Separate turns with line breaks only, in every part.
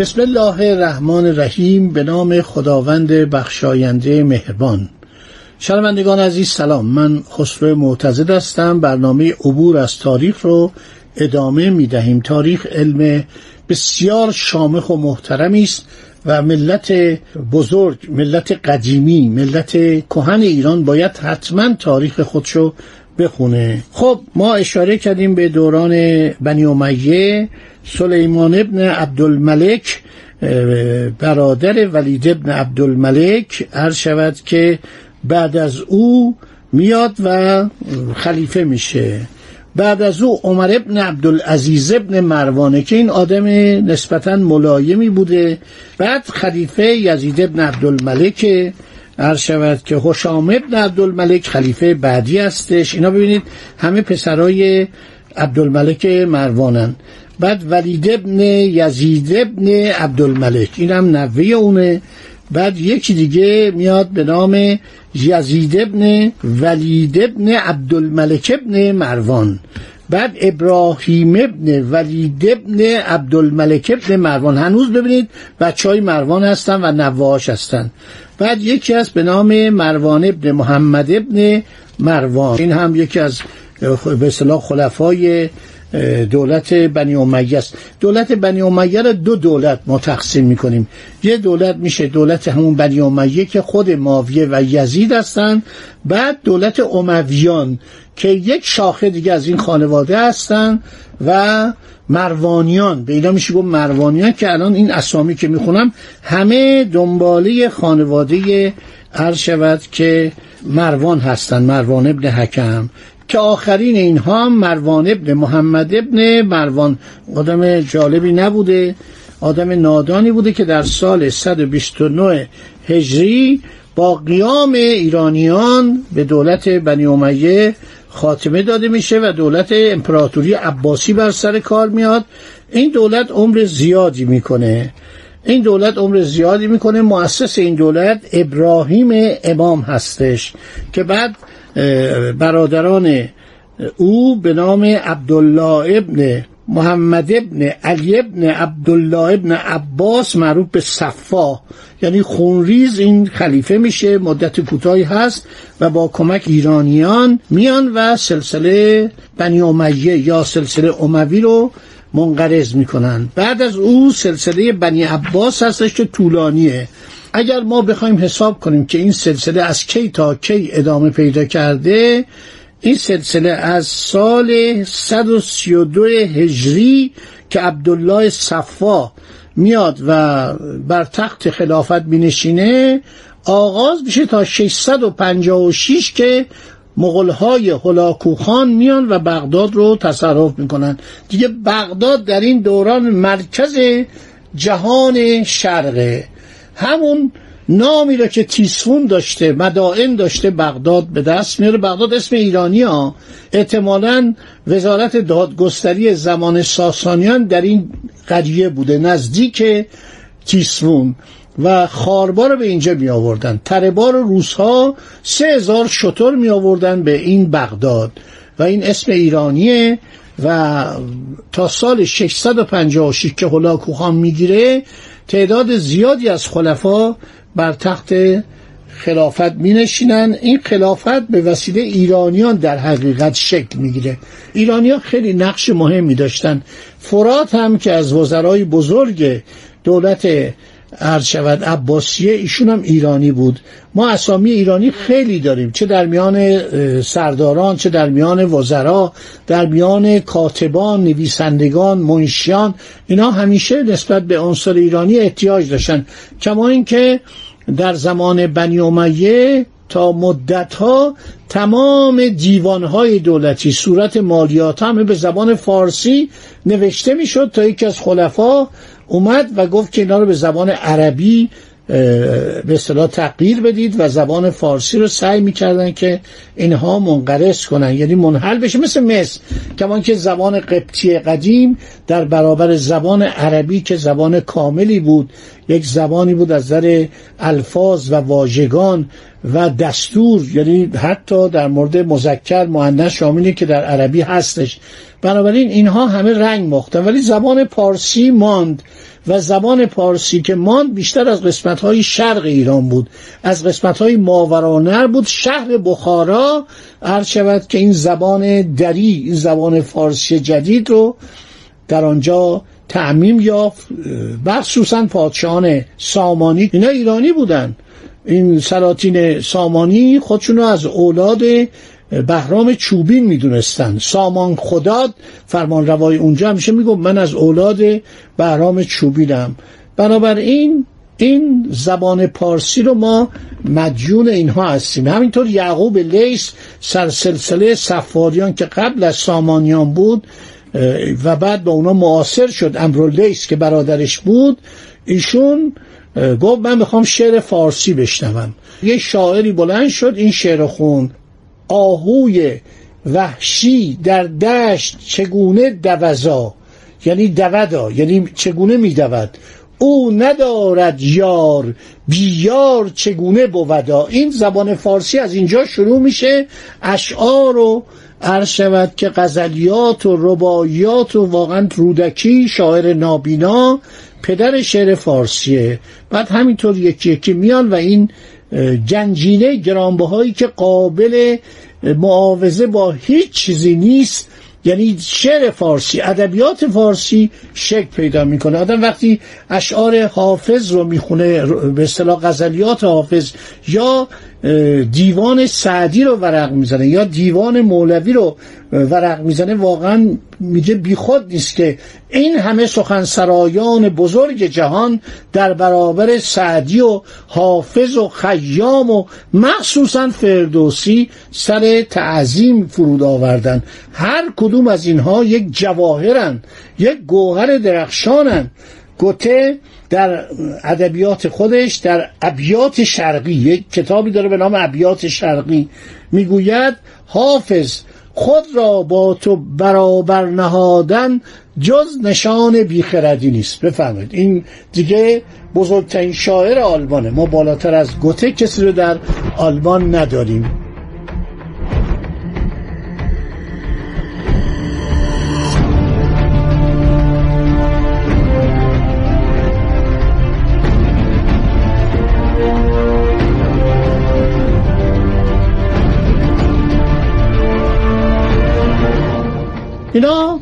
بسم الله الرحمن الرحیم به نام خداوند بخشاینده مهربان. شنوندگان عزیز سلام. من خسرو معتزد هستم. برنامه عبور از تاریخ رو ادامه می دهیم تاریخ علم بسیار شامخ و محترمی است و ملت بزرگ ملت قدیمی ملت کهن ایران باید حتما تاریخ خودشو بخونه. خب ما اشاره کردیم به دوران بنی امیه. سلیمان ابن عبدالملک برادر ولید ابن عبدالملک عرض شود که بعد از او میاد و خلیفه میشه. بعد از او عمر ابن عبدالعزیز ابن مروانه که این آدم نسبتا ملایمی بوده. بعد خلیفه یزید ابن عبدالملک عرض شود که حشام ابن عبدالملک خلیفه بعدی هستش. اینا ببینید همه پسرای عبدالملک مروانن. بعد ولید ابن یزید ابن عبدالملک. این هم نوه اونه. بعد یکی دیگه میاد به نام یزید ابن ولید ابن عبدالملک ابن مروان. بعد ابراهیم ابن ولید ابن عبدالملک ابن مروان. هنوز ببینید بچه های مروان هستن و نواهاش هستن. بعد یکی از به نام مروان ابن محمد ابن مروان. این هم یکی از به اصطلاح خلفای دولت بنی امیه است. دولت بنی امیه را دو دولت ما تقسیم می‌کنیم. یه دولت میشه دولت همون بنی امیه که خود ماویه و یزید هستند بعد دولت امویان که یک شاخه دیگه از این خانواده هستند و مروانیان. به اینا میشه گفت مروانیان که الان این اسامی که می‌خونم همه دنباله خانواده عرض شود که مروان هستند مروان ابن حکم که آخرین اینها مروان ابن محمد ابن مروان آدم جالبی نبوده آدم نادانی بوده که در سال 129 هجری با قیام ایرانیان به دولت بنی امیه خاتمه داده میشه و دولت امپراتوری عباسی بر سر کار میاد. این دولت عمر زیادی می‌کنه. این دولت عمر زیادی می‌کنه. مؤسس این دولت ابراهیم امام هستش که بعد برادران او به نام عبدالله ابن محمد ابن علی ابن عبدالله ابن عباس معروف به صفا. یعنی خونریز این خلیفه میشه مدت کوتاهی هست و با کمک ایرانیان میان و سلسله بنی امیه یا سلسله اموی رو منقرض می‌کنن. بعد از او سلسله بنی عباس هستش که طولانیه. اگر ما بخوایم حساب کنیم که این سلسله از کی تا کی ادامه پیدا کرده این سلسله از سال 132 هجری که عبدالله صفا میاد و بر تخت خلافت مینشینه آغاز میشه تا 656 که مغلهای هلاکوخان میان و بغداد رو تصرف می‌کنن. دیگه بغداد در این دوران مرکز جهان شرقه. همون نامی را که تیسفون داشته مدائن داشته بغداد به دست میاره. بغداد اسم ایرانی ها. احتمالا وزارت دادگستری زمان ساسانیان در این قریه بوده نزدیک تیسفون و خاربار رو به اینجا می آوردن. تربار روس ها سه هزار شطور می آوردن به این بغداد. و این اسم ایرانیه و تا سال 656 که هلاکوخان می‌گیره تعداد زیادی از خلفا بر تخت خلافت می نشینن این خلافت به وسیله ایرانیان در حقیقت شکل می‌گیره. ایرانیان خیلی نقش مهمی داشتن. فرات هم که از وزرای بزرگ دولت عرض شود عباسیه ایشون هم ایرانی بود. ما اسامی ایرانی خیلی داریم. چه در میان سرداران چه در میان وزرا در میان کاتبان نویسندگان منشیان اینا همیشه نسبت به عنصر ایرانی احتیاج داشتن. کما اینکه در زمان بنی امیه تا مدت ها تمام دیوان های دولتی صورت مالیات همه به زبان فارسی نوشته می‌شد تا یکی از خلفا اومد و گفت که اینا رو به زبان عربی به اصطلاح تغییر بدید و زبان فارسی رو سعی می‌کردن که اینها منقرض کنن. یعنی منحل بشه. مثل مصر. کمان که زبان قبطی قدیم در برابر زبان عربی که زبان کاملی بود یک زبانی بود از نظر الفاظ و واژگان و دستور یعنی حتی در مورد مذکر مؤنث شاملی که در عربی هستش. بنابراین اینها همه رنگ مختن ولی زبان پارسی ماند و زبان پارسی که ماند بیشتر از قسمت های شرق ایران بود. از قسمت های ماورانر بود. شهر بخارا هر شود که این زبان دری این زبان فارسی جدید رو در آنجا تعمیم یافت. بخصوصا پادشاهان سامانی اینا ایرانی بودن. این سلاطین سامانی خودشونو از اولاد بهرام چوبین می‌دونستن. سامان خداد فرمان روای اونجا همیشه میگو من از اولاد بهرام چوبینم. بنابراین این زبان پارسی رو ما مدیون اینها هستیم. همینطور یعقوب لیس سرسلسله سفاریان که قبل از سامانیان بود و بعد با اونا معاصر شد لیس که برادرش بود ایشون گفت من می‌خوام شعر فارسی بشنوم. یه شاعری بلند شد این شعر خون آهوی وحشی در دشت چگونه دوزا یعنی دودا یعنی چگونه میدود؟ او ندارد یار بیار چگونه بودا؟ این زبان فارسی از اینجا شروع میشه. اشعار و عرض شود که غزلیات و رباعیات و واقعا رودکی شاعر نابینا پدر شعر فارسیه بعد همینطور یکی یکی میان و این گنجینه گرانبهایی که قابل معاوضه با هیچ چیزی نیست. یعنی شعر فارسی ادبیات فارسی شکل پیدا می‌کنه. آدم وقتی اشعار حافظ رو می‌خونه به اصطلاح غزلیات حافظ یا دیوان سعدی رو ورق می‌زنه یا دیوان مولوی رو ورق می‌زنه واقعا میگه بیخود نیست که این همه سخنسرایان بزرگ جهان در برابر سعدی و حافظ و خیام و مخصوصا فردوسی سر تعظیم فرود آوردن. هر کدوم از اینها یک جواهرن یک گوهر درخشانن. گوته در ادبیات خودش در ابیات شرقی. یک کتابی داره به نام ابیات شرقی. می‌گوید حافظ خود را با تو برابر نهادن جز نشان بیخردی نیست. بفهمید این دیگه بزرگترین شاعر آلبانه ما بالاتر از گوته کسی رو در آلمان نداریم.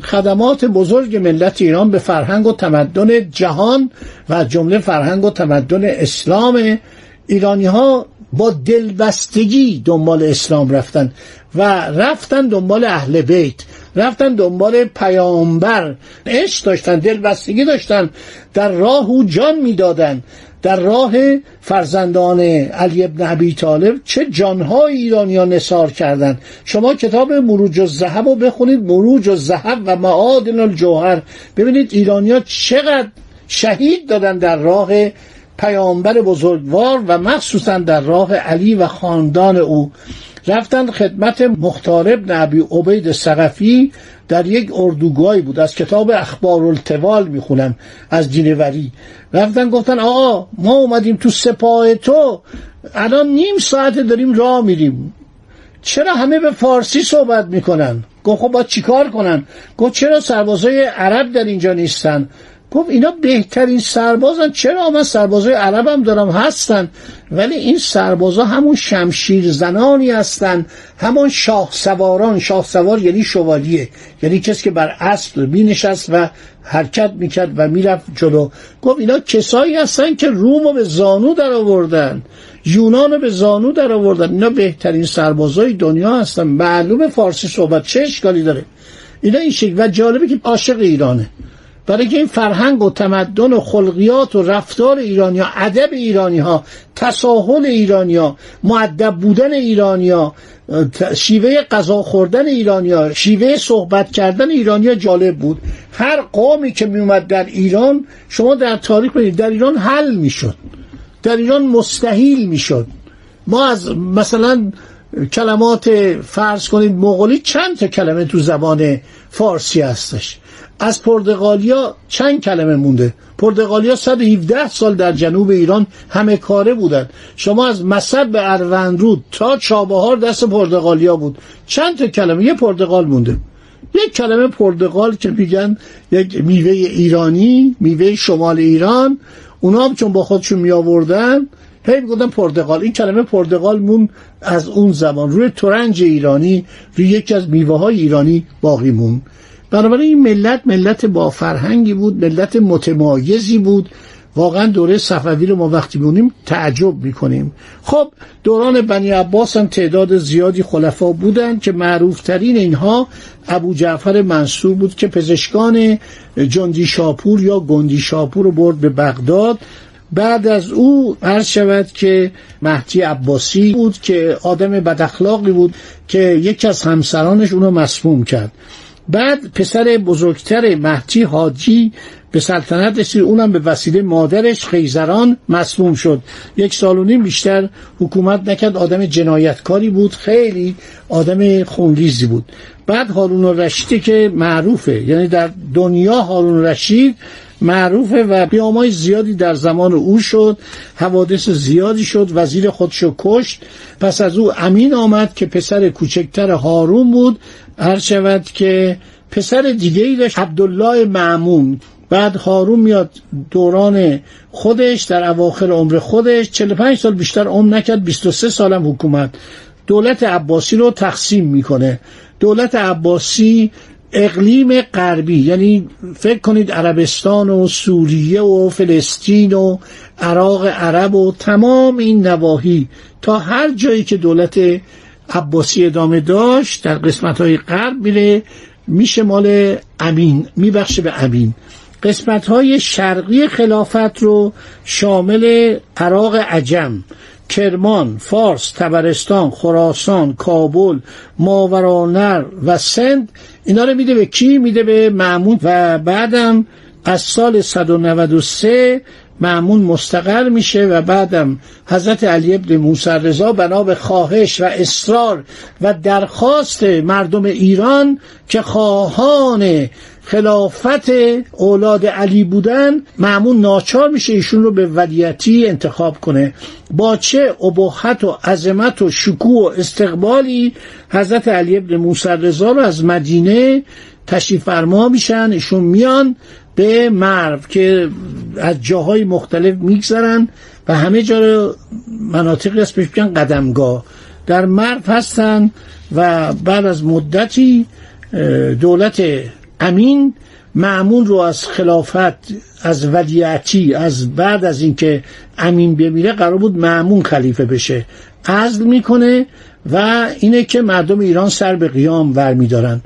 خدمات بزرگ ملت ایران به فرهنگ و تمدن جهان و جمله فرهنگ و تمدن اسلام ایرانی ها با دلبستگی دنبال اسلام رفتن و رفتن دنبال اهل بیت رفتن دنبال پیامبر. عشق داشتن دلبستگی داشتن در راه او جان می‌دادن. در راه فرزندان علی ابن ابی طالب چه جانهای ایرانیان نثار کردند. شما کتاب مروج الذهب رو بخونید مروج الذهب و معادن الجوهر. ببینید ایرانیا چقدر شهید دادن در راه پیامبر بزرگوار و مخصوصا در راه علی و خاندان او. رفتن خدمت مختار ابن ابی عبید سقفی در یک اردوگاهی بود. از کتاب اخبار التوال می‌خونم از جینوری رفتن گفتن آقا ما اومدیم تو سپاه تو الان نیم ساعت داریم راه میریم. چرا همه به فارسی صحبت می‌کنن؟ گفت خب با چیکار کنن؟ گفت چرا سربازای عرب در اینجا نیستن؟ گفت اینا بهترین سربازن. چرا من سربازای عربم دارم؟ هستن. ولی این سربازا همون شمشیر زنانی هستن. همون شاه سواران. شاه سوار یعنی شوالیه. یعنی کسی که بر اسب می نشست و حرکت می‌کرد و می‌رفت جلو. گفت اینا کسایی هستن که روم رو به زانو در آوردن یونان به زانو در آوردن اینا بهترین سربازای دنیا هستن. معلوم فارسی صحبت چه اشکالی داره. اینا این شکل. و جالبه که عاشق ایرانه. برای که این فرهنگ و تمدن و خلقیات و رفتار ایرانیا ادب ایرانیا تساهل ایرانیا معدب بودن ایرانیا شیوه غذا خوردن ایرانیا شیوه صحبت کردن ایرانیا جالب بود. هر قومی که میومد در ایران شما در تاریخ ببینید در ایران حل می‌شد. در ایران مستحیل می‌شد. ما از مثلا کلمات فرض کنید مغولی چند تا کلمه تو زبان فارسی هستش؟ از پرتغالیا چند کلمه مونده؟ پرتغالیا 117 سال در جنوب ایران همه کاره بودن. شما از مصب به اروندرود تا چابهار دست پرتغالیا بود. چند تا کلمه؟ یه پرتغال مونده. یک کلمه پرتغال که میگن یک میوه ایرانی میوه شمال ایران. اونا هم چون با خودشون می آوردن هی می‌گفتن پرتغال. این کلمه پرتغال مون از اون زمان. روی ترنج ایرانی روی یکی از میوه های ایرانی باقی مون. بنابراین این ملت ملت با فرهنگی بود ملت متمایزی بود. واقعا دوره صفوی رو ما وقتی بونیم تعجب می‌کنیم. خب دوران بنی عباس هم تعداد زیادی خلفا بودند که معروفترین اینها ابو جعفر منصور بود که پزشکان جندی شاپور یا گندی شاپور رو برد به بغداد. بعد از او عرض شود که مهدی عباسی بود که آدم بداخلاقی بود که یکی از همسرانش اونو مسموم کرد. بعد پسر بزرگتر مهدی حاجی به سلطنت رسید. اونم به وسیله مادرش خیزران مسموم شد. یک سال و نیم بیشتر حکومت نکرد. آدم جنایتکاری بود. خیلی آدم خونریزی بود. بعد هارون رشیدی که معروفه. یعنی در دنیا هارون رشید معروفه و بیامای زیادی در زمان او شد. حوادث زیادی شد. وزیر خودشو کشت. پس از او امین آمد که پسر کوچکتر هارون بود. هر شود که پسر دیگه ای داشت عبدالله معمون. بعد هارون میاد دوران خودش در اواخر عمر خودش. 45 سال بیشتر عمر نکرد. 23 سالم حکومت. دولت عباسی رو تقسیم می‌کنه. دولت عباسی اقلیم غربی یعنی فکر کنید عربستان و سوریه و فلسطین و عراق عرب و تمام این نواحی تا هر جایی که دولت عباسی ادامه داشت در قسمت های غرب میره میشه مال امین میبخشه به امین. قسمت های شرقی خلافت رو شامل عراق عجم. کرمان، فارس، تبرستان، خراسان، کابل، ماورانر و سند اینا رو میده به کی؟ میده به معمون و بعدم از سال 193 معمون مستقر میشه و بعدم حضرت علی ابن موسی رضا بنا به خواهش و اصرار و درخواست مردم ایران که خواهان خلافت اولاد علی بودن معمون ناچار میشه ایشون رو به ولیتی انتخاب کنه. با چه ابهت و عظمت و شکوه و استقبالی حضرت علی ابن موسی رضا رو از مدینه تشریف فرما میشن ایشون میان به مرو که از جاهای مختلف میگذرن و همه جا رو مناطقی است بهش قدمگاه. در مرو هستن و بعد از مدتی دولت امین معمون رو از خلافت از ولیعتی از بعد از اینکه امین بمیره قرار بود معمون خلیفه بشه. عزل می‌کنه و اینه که مردم ایران سر به قیام ور میدارن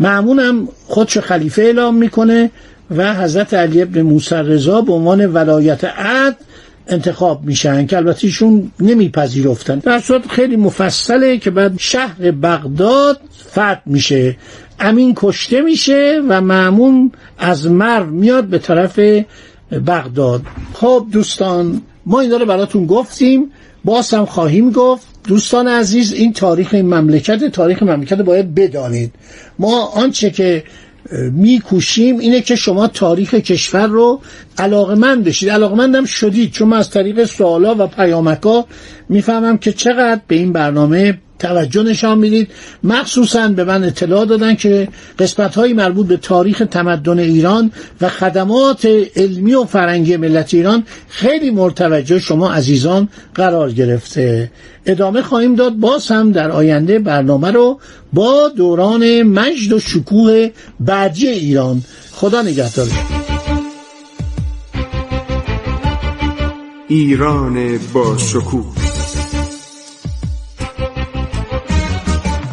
معمون هم خودش خلیفه اعلام می‌کنه و حضرت علی ابن موسی رضا به عنوان ولایت عد انتخاب میشن که البته ایشون نمیپذیرفتن. در صورت خیلی مفصله که بعد شهر بغداد فتح میشه. امین کشته میشه و معمون از مرو میاد به طرف بغداد. خب دوستان ما این رو براتون گفتیم. باز خواهیم گفت. دوستان عزیز این تاریخ این مملکت تاریخ مملکت باید بدانید. ما آنچه که میکوشیم اینه که شما تاریخ کشور رو علاقمند بشید. علاقمندم شدید چون من از طریق سوالا و پیامکا می‌فهمم که چقدر به این برنامه توجه نشان می‌دید. مخصوصا به من اطلاع دادن که قسمت های مربوط به تاریخ تمدن ایران و خدمات علمی و فرنگی ملت ایران خیلی مرتوجه شما عزیزان قرار گرفته. ادامه خواهیم داد باز هم در آینده برنامه رو با دوران مجد و شکوه بعدی ایران. خدا نگهدار.
ایران با شکوه.